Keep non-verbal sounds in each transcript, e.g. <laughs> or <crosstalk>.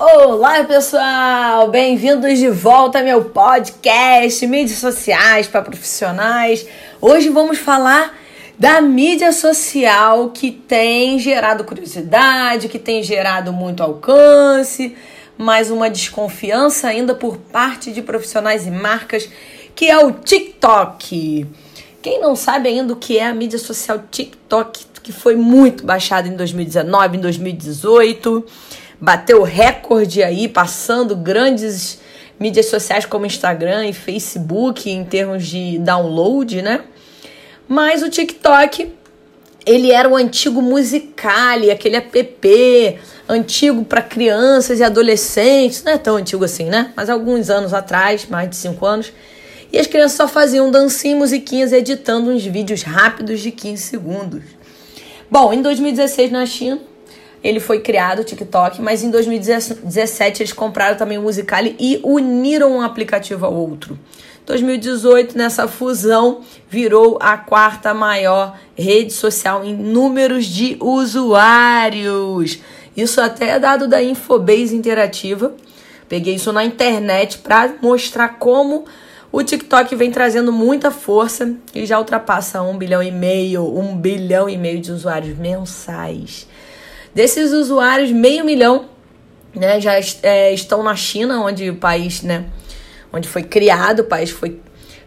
Olá, pessoal! Bem-vindos de volta ao meu podcast Mídias Sociais para Profissionais. Hoje vamos falar da mídia social que tem gerado curiosidade, que tem gerado muito alcance, mas uma desconfiança ainda por parte de profissionais e marcas, que é o TikTok. Quem não sabe ainda o que é a mídia social TikTok, que foi muito baixada em 2019, em 2018, bateu recorde aí, passando grandes mídias sociais como Instagram e Facebook em termos de download, né? Mas o TikTok, ele era o antigo Musicali, aquele app antigo para crianças e adolescentes, não é tão antigo assim, né? Mas alguns anos atrás, mais de cinco anos, e as crianças só faziam dancinha e musiquinhas editando uns vídeos rápidos de 15 segundos. Bom, em 2016 na China, ele foi criado, o TikTok, mas em 2017 eles compraram também o Musical.ly e uniram um aplicativo ao outro. 2018, nessa fusão, virou a quarta maior rede social em números de usuários. Isso até é dado da Infobase Interativa. Peguei isso na internet para mostrar como o TikTok vem trazendo muita força e já ultrapassa um bilhão e meio, um bilhão e meio de usuários mensais. Desses usuários, meio milhão né, já é, estão na China, onde o país, né, onde foi criado, o país foi,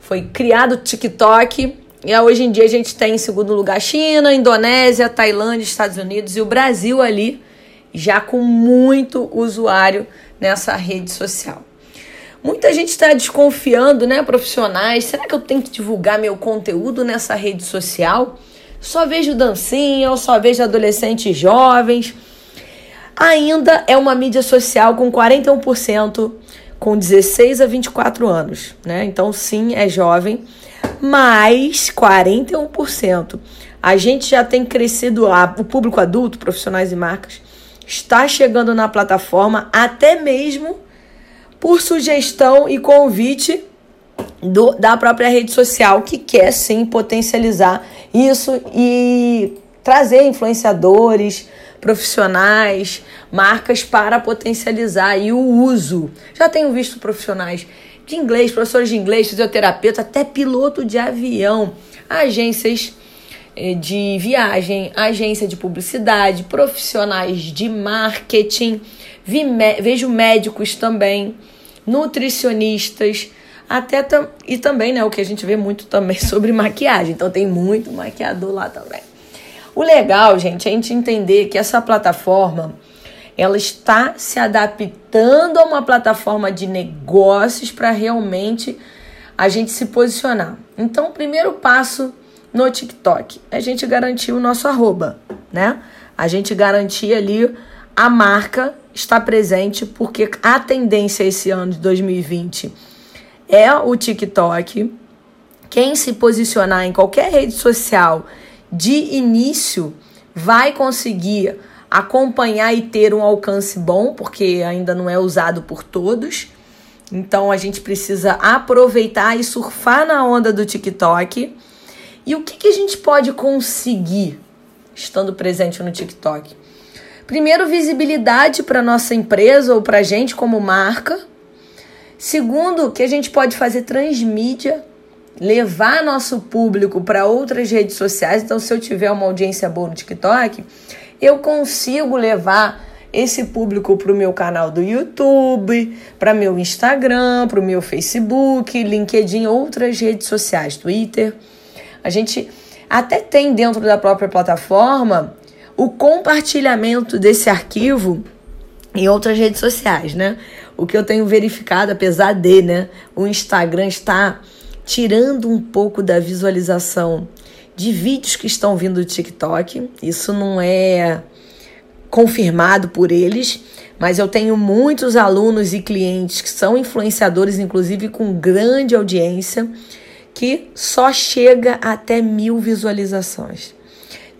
foi criado o TikTok. E hoje em dia a gente tem em segundo lugar China, Indonésia, Tailândia, Estados Unidos e o Brasil ali, já com muito usuário nessa rede social. Muita gente está desconfiando, né, profissionais? Será que eu tenho que divulgar meu conteúdo nessa rede social? Só vejo dancinha, eu só vejo adolescentes jovens. Ainda é uma mídia social com 41% com 16 a 24 anos, né? Então, sim, é jovem, mas 41%. A gente já tem crescido, o público adulto, profissionais e marcas, está chegando na plataforma até mesmo por sugestão e convite do, da própria rede social, que quer sim potencializar isso e trazer influenciadores, profissionais, marcas para potencializar e o uso. Já tenho visto profissionais de inglês, professores de inglês, fisioterapeuta, até piloto de avião, agências eh, de viagem, agência de publicidade, profissionais de marketing, vejo médicos também, nutricionistas, até tam, e também, né, o que a gente vê muito também <laughs> sobre maquiagem. Então tem muito maquiador lá também. O legal, gente, é a gente entender que essa plataforma ela está se adaptando a uma plataforma de negócios para realmente a gente se posicionar. Então, o primeiro passo no TikTok é a gente garantir o nosso arroba, né? A gente garantir ali a marca está presente, porque a tendência esse ano de 2020 é o TikTok. Quem se posicionar em qualquer rede social de início vai conseguir acompanhar e ter um alcance bom, porque ainda não é usado por todos. Então a gente precisa aproveitar e surfar na onda do TikTok. E o que, que a gente pode conseguir estando presente no TikTok? Primeiro, visibilidade para nossa empresa ou para a gente como marca. Segundo, que a gente pode fazer transmídia, levar nosso público para outras redes sociais. Então, se eu tiver uma audiência boa no TikTok, eu consigo levar esse público para o meu canal do YouTube, para meu Instagram, para o meu Facebook, LinkedIn, outras redes sociais, Twitter. A gente até tem dentro da própria plataforma o compartilhamento desse arquivo em outras redes sociais, né? O que eu tenho verificado, apesar de, né, o Instagram está tirando um pouco da visualização de vídeos que estão vindo do TikTok. Isso não é confirmado por eles, mas eu tenho muitos alunos e clientes que são influenciadores, inclusive com grande audiência, que só chega até mil visualizações.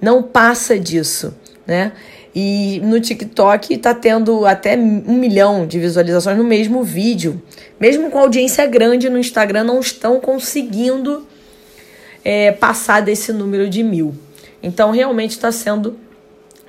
Não passa disso, né? E no TikTok tá tendo até um milhão de visualizações no mesmo vídeo. Mesmo com audiência grande no Instagram, não estão conseguindo é, passar desse número de mil. Então, realmente está sendo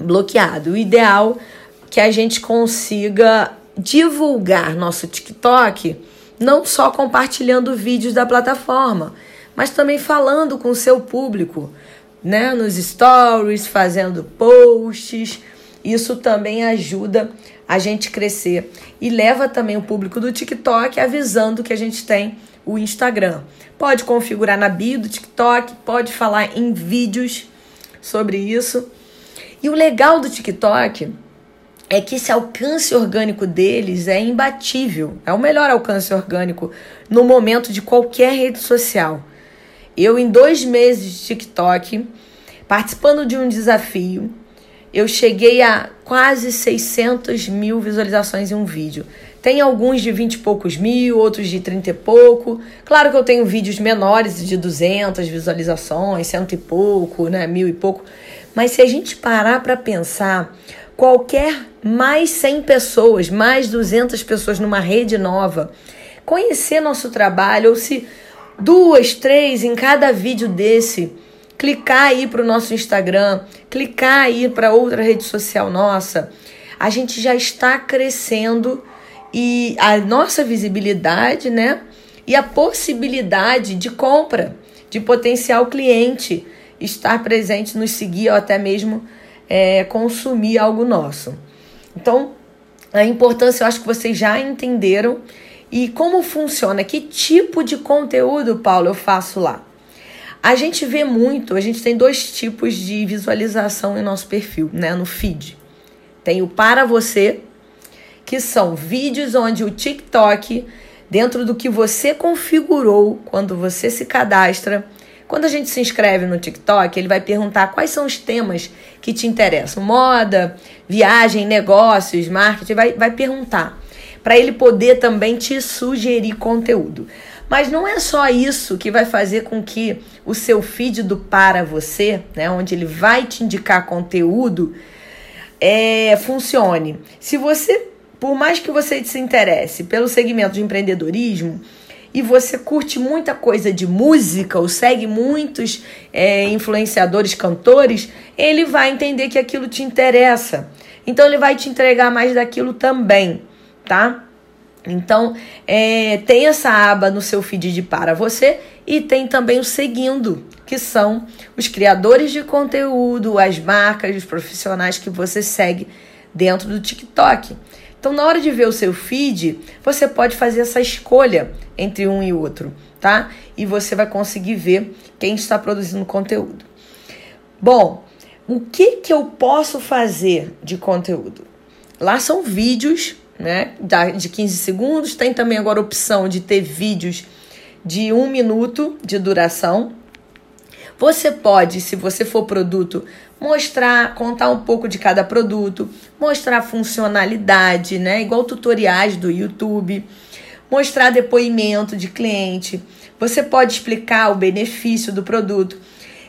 bloqueado. O ideal é que a gente consiga divulgar nosso TikTok não só compartilhando vídeos da plataforma, mas também falando com o seu público, né, nos stories, fazendo posts. Isso também ajuda a gente crescer e leva também o público do TikTok avisando que a gente tem o Instagram. Pode configurar na bio do TikTok, pode falar em vídeos sobre isso. E o legal do TikTok é que esse alcance orgânico deles é imbatível. É o melhor alcance orgânico no momento de qualquer rede social. Eu, em dois meses de TikTok, participando de um desafio, eu cheguei a quase 600 mil visualizações em um vídeo. Tem alguns de 20 e poucos mil, outros de 30 e pouco. Claro que eu tenho vídeos menores de 200 visualizações, cento e pouco, né, mil e pouco. Mas se a gente parar para pensar, qualquer mais 100 pessoas, mais 200 pessoas numa rede nova, conhecer nosso trabalho, ou se duas, três em cada vídeo desse, clicar aí para o nosso Instagram, clicar aí para outra rede social nossa, a gente já está crescendo e a nossa visibilidade, né? E a possibilidade de compra, de potencial cliente estar presente, nos seguir ou até mesmo é, consumir algo nosso. Então, a importância eu acho que vocês já entenderam. E como funciona? Que tipo de conteúdo, Paulo, eu faço lá? A gente vê muito, a gente tem dois tipos de visualização em nosso perfil, né? No feed. Tem o para você, que são vídeos onde o TikTok, dentro do que você configurou quando você se cadastra, quando a gente se inscreve no TikTok, ele vai perguntar quais são os temas que te interessam: moda, viagem, negócios, marketing. Vai, vai perguntar para ele poder também te sugerir conteúdo. Mas não é só isso que vai fazer com que o seu feed do Para Você, né, onde ele vai te indicar conteúdo, é, funcione. Se você, por mais que você se interesse pelo segmento de empreendedorismo, e você curte muita coisa de música ou segue muitos é, influenciadores, cantores, ele vai entender que aquilo te interessa. Então ele vai te entregar mais daquilo também, tá? Então, é, tem essa aba no seu feed de para você e tem também o seguindo, que são os criadores de conteúdo, as marcas, os profissionais que você segue dentro do TikTok. Então, na hora de ver o seu feed, você pode fazer essa escolha entre um e outro, tá? E você vai conseguir ver quem está produzindo conteúdo. Bom, o que que eu posso fazer de conteúdo? Lá são vídeos, né, de 15 segundos. Tem também agora a opção de ter vídeos de um minuto de duração. Você pode, se você for produto, mostrar, contar um pouco de cada produto, mostrar funcionalidade, né? Igual tutoriais do YouTube, mostrar depoimento de cliente. Você pode explicar o benefício do produto,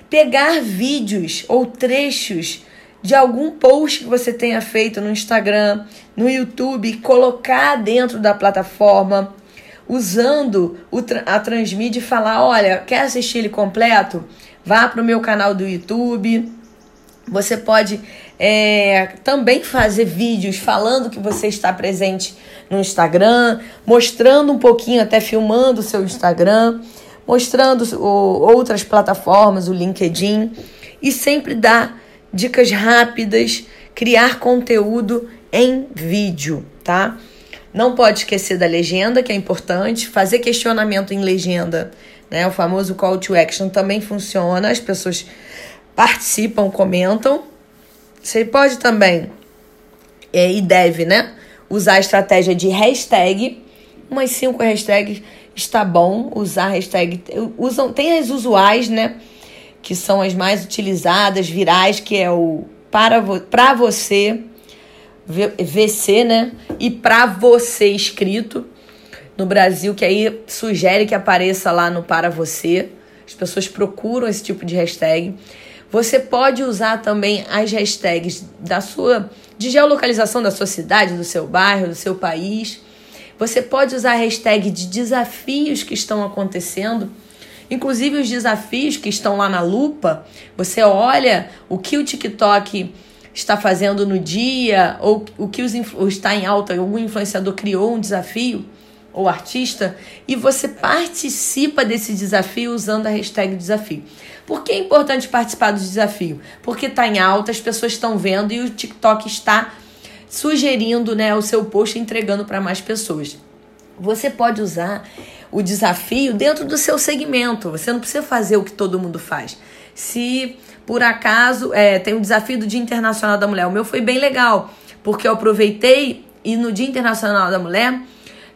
pegar vídeos ou trechos de algum post que você tenha feito no Instagram, no YouTube, colocar dentro da plataforma, usando a Transmídia e falar: olha, quer assistir ele completo? Vá para o meu canal do YouTube você pode é, também fazer vídeos falando que você está presente no Instagram, mostrando um pouquinho, até filmando o seu Instagram, mostrando o, outras plataformas, o LinkedIn, e sempre dar dicas rápidas, criar conteúdo em vídeo, tá? Não pode esquecer da legenda, que é importante, fazer questionamento em legenda, né? O famoso call to action também funciona, as pessoas participam, comentam. Você pode também, é, e deve, né? Usar a estratégia de hashtag. Umas cinco hashtags está bom usar hashtag. Usam, tem as usuais, né? Que são as mais utilizadas, virais, que é o para, vo, pra você, VC, né? E para você escrito no Brasil, que aí sugere que apareça lá no para você. As pessoas procuram esse tipo de hashtag. Você pode usar também as hashtags da sua de geolocalização da sua cidade, do seu bairro, do seu país. Você pode usar a hashtag de desafios que estão acontecendo, inclusive os desafios que estão lá na lupa. Você olha o que o TikTok está fazendo no dia, ou o que os, está em alta, algum influenciador criou um desafio, ou artista, e você participa desse desafio usando a hashtag desafio. Por que é importante participar do desafio? Porque está em alta, as pessoas estão vendo e o TikTok está sugerindo né, o seu post entregando para mais pessoas. Você pode usar o desafio dentro do seu segmento. Você não precisa fazer o que todo mundo faz. Se por acaso é, tem o desafio do Dia Internacional da Mulher, o meu foi bem legal, porque eu aproveitei e no Dia Internacional da Mulher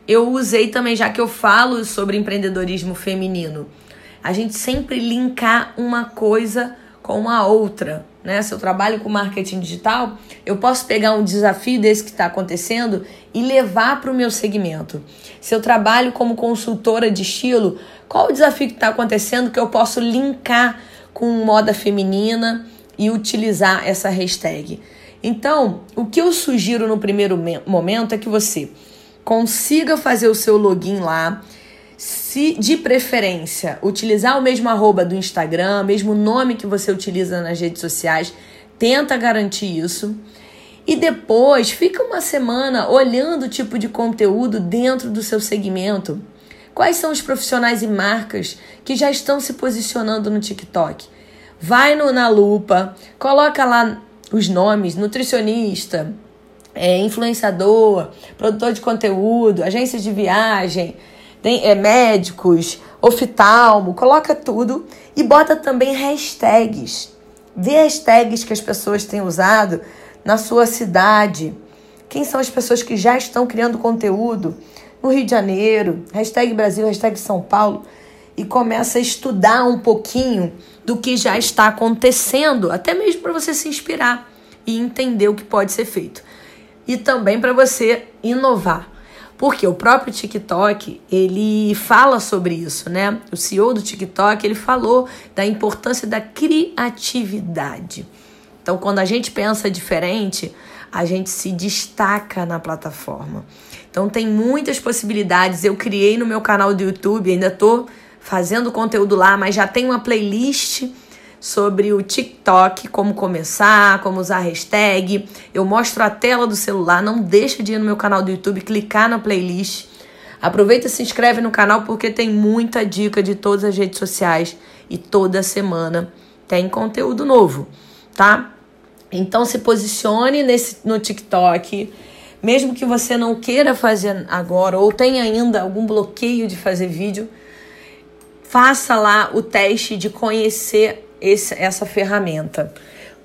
eu usei também, já que eu falo sobre empreendedorismo feminino, a gente sempre linkar uma coisa com a outra. Né? Se eu trabalho com marketing digital, eu posso pegar um desafio desse que está acontecendo e levar para o meu segmento. Se eu trabalho como consultora de estilo, qual o desafio que está acontecendo que eu posso linkar com moda feminina e utilizar essa hashtag? Então, o que eu sugiro no primeiro momento é que você consiga fazer o seu login lá. Se de preferência utilizar o mesmo arroba do Instagram, mesmo nome que você utiliza nas redes sociais, tenta garantir isso. E depois fica uma semana olhando o tipo de conteúdo dentro do seu segmento. Quais são os profissionais e marcas que já estão se posicionando no TikTok? Vai no, na lupa, coloca lá os nomes, nutricionista, é, influenciador, produtor de conteúdo, agência de viagem, tem, é, médicos, oftalmo, coloca tudo e bota também hashtags. Vê hashtags que as pessoas têm usado na sua cidade. Quem são as pessoas que já estão criando conteúdo no Rio de Janeiro, hashtag Brasil, hashtag São Paulo, e começa a estudar um pouquinho do que já está acontecendo, até mesmo para você se inspirar e entender o que pode ser feito e também para você inovar. Porque o próprio TikTok, ele fala sobre isso, né? O CEO do TikTok, ele falou da importância da criatividade. Então, quando a gente pensa diferente, a gente se destaca na plataforma. Então, tem muitas possibilidades. Eu criei no meu canal do YouTube, ainda tô fazendo conteúdo lá, mas já tem uma playlist sobre o TikTok, como começar, como usar hashtag. Eu mostro a tela do celular, não deixa de ir no meu canal do YouTube, clicar na playlist. Aproveita e se inscreve no canal porque tem muita dica de todas as redes sociais e toda semana tem conteúdo novo, tá? Então se posicione nesse no TikTok, mesmo que você não queira fazer agora ou tenha ainda algum bloqueio de fazer vídeo, faça lá o teste de conhecer esse, essa ferramenta.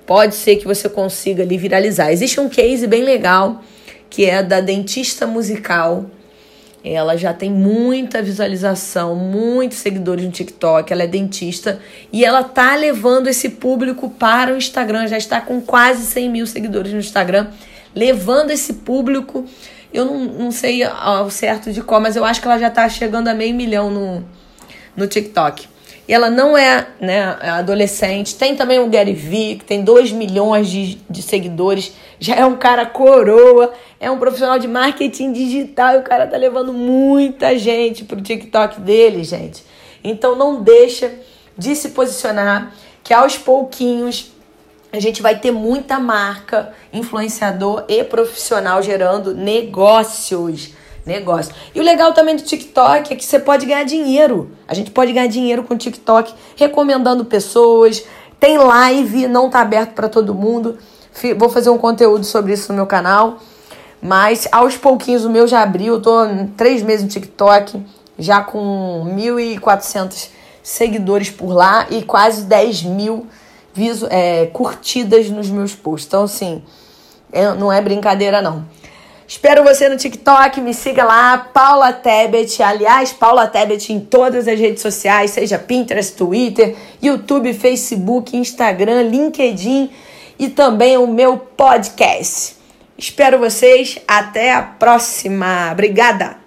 Pode ser que você consiga ali viralizar. Existe um case bem legal que é da dentista musical. Ela já tem muita visualização, muitos seguidores no TikTok. Ela é dentista e ela tá levando esse público para o Instagram. Já está com quase 100 mil seguidores no Instagram, levando esse público. Eu não, não sei ao certo de qual, mas eu acho que ela já está chegando a meio milhão no, no TikTok. E ela não é né, adolescente. Tem também o Gary Vee, que tem 2 milhões de, de seguidores. Já é um cara coroa, é um profissional de marketing digital e o cara tá levando muita gente pro TikTok dele, gente. Então não deixa de se posicionar, que aos pouquinhos a gente vai ter muita marca, influenciador e profissional gerando negócios negócio. E o legal também do TikTok é que você pode ganhar dinheiro. A gente pode ganhar dinheiro com o TikTok recomendando pessoas. Tem live, não tá aberto para todo mundo. Vou fazer um conteúdo sobre isso no meu canal. Mas aos pouquinhos o meu já abriu. Eu tô três meses no TikTok, já com 1.400 seguidores por lá e quase 10 mil é, curtidas nos meus posts. Então, assim, é, não é brincadeira, não. Espero você no TikTok, me siga lá, Paula Tebet. Aliás, Paula Tebet em todas as redes sociais, seja Pinterest, Twitter, YouTube, Facebook, Instagram, LinkedIn e também o meu podcast. Espero vocês. Até a próxima. Obrigada!